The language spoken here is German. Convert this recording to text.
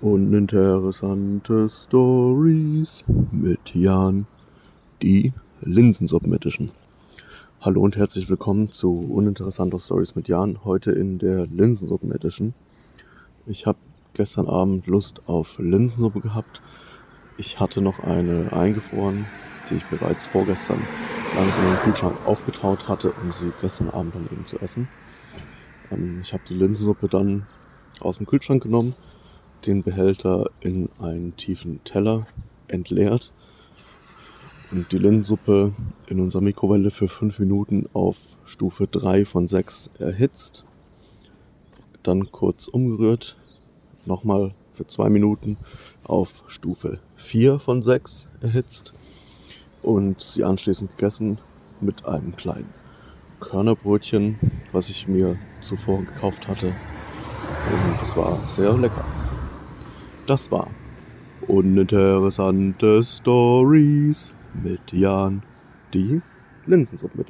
Uninteressante Stories mit Jan, die Linsensuppen Edition. Hallo und herzlich willkommen zu Uninteressante Stories mit Jan, heute in der Linsensuppen Edition. Ich habe gestern Abend Lust auf Linsensuppe gehabt. Ich hatte noch eine eingefroren, die ich bereits vorgestern langsam im Kühlschrank aufgetaut hatte, um sie gestern Abend dann eben zu essen. Ähm, ich habe die Linsensuppe dann aus dem Kühlschrank genommen, den Behälter in einen tiefen Teller entleert und die Linsensuppe in unserer Mikrowelle für 5 Minuten auf Stufe 3 von 6 erhitzt. Dann kurz umgerührt, nochmal für 2 Minuten auf Stufe 4 von 6 erhitzt und sie anschließend gegessen mit einem kleinen Körnerbrötchen, was ich mir zuvor gekauft hatte. Und das war sehr lecker. Das war uninteressante Stories mit Jan, die Linsensuppe.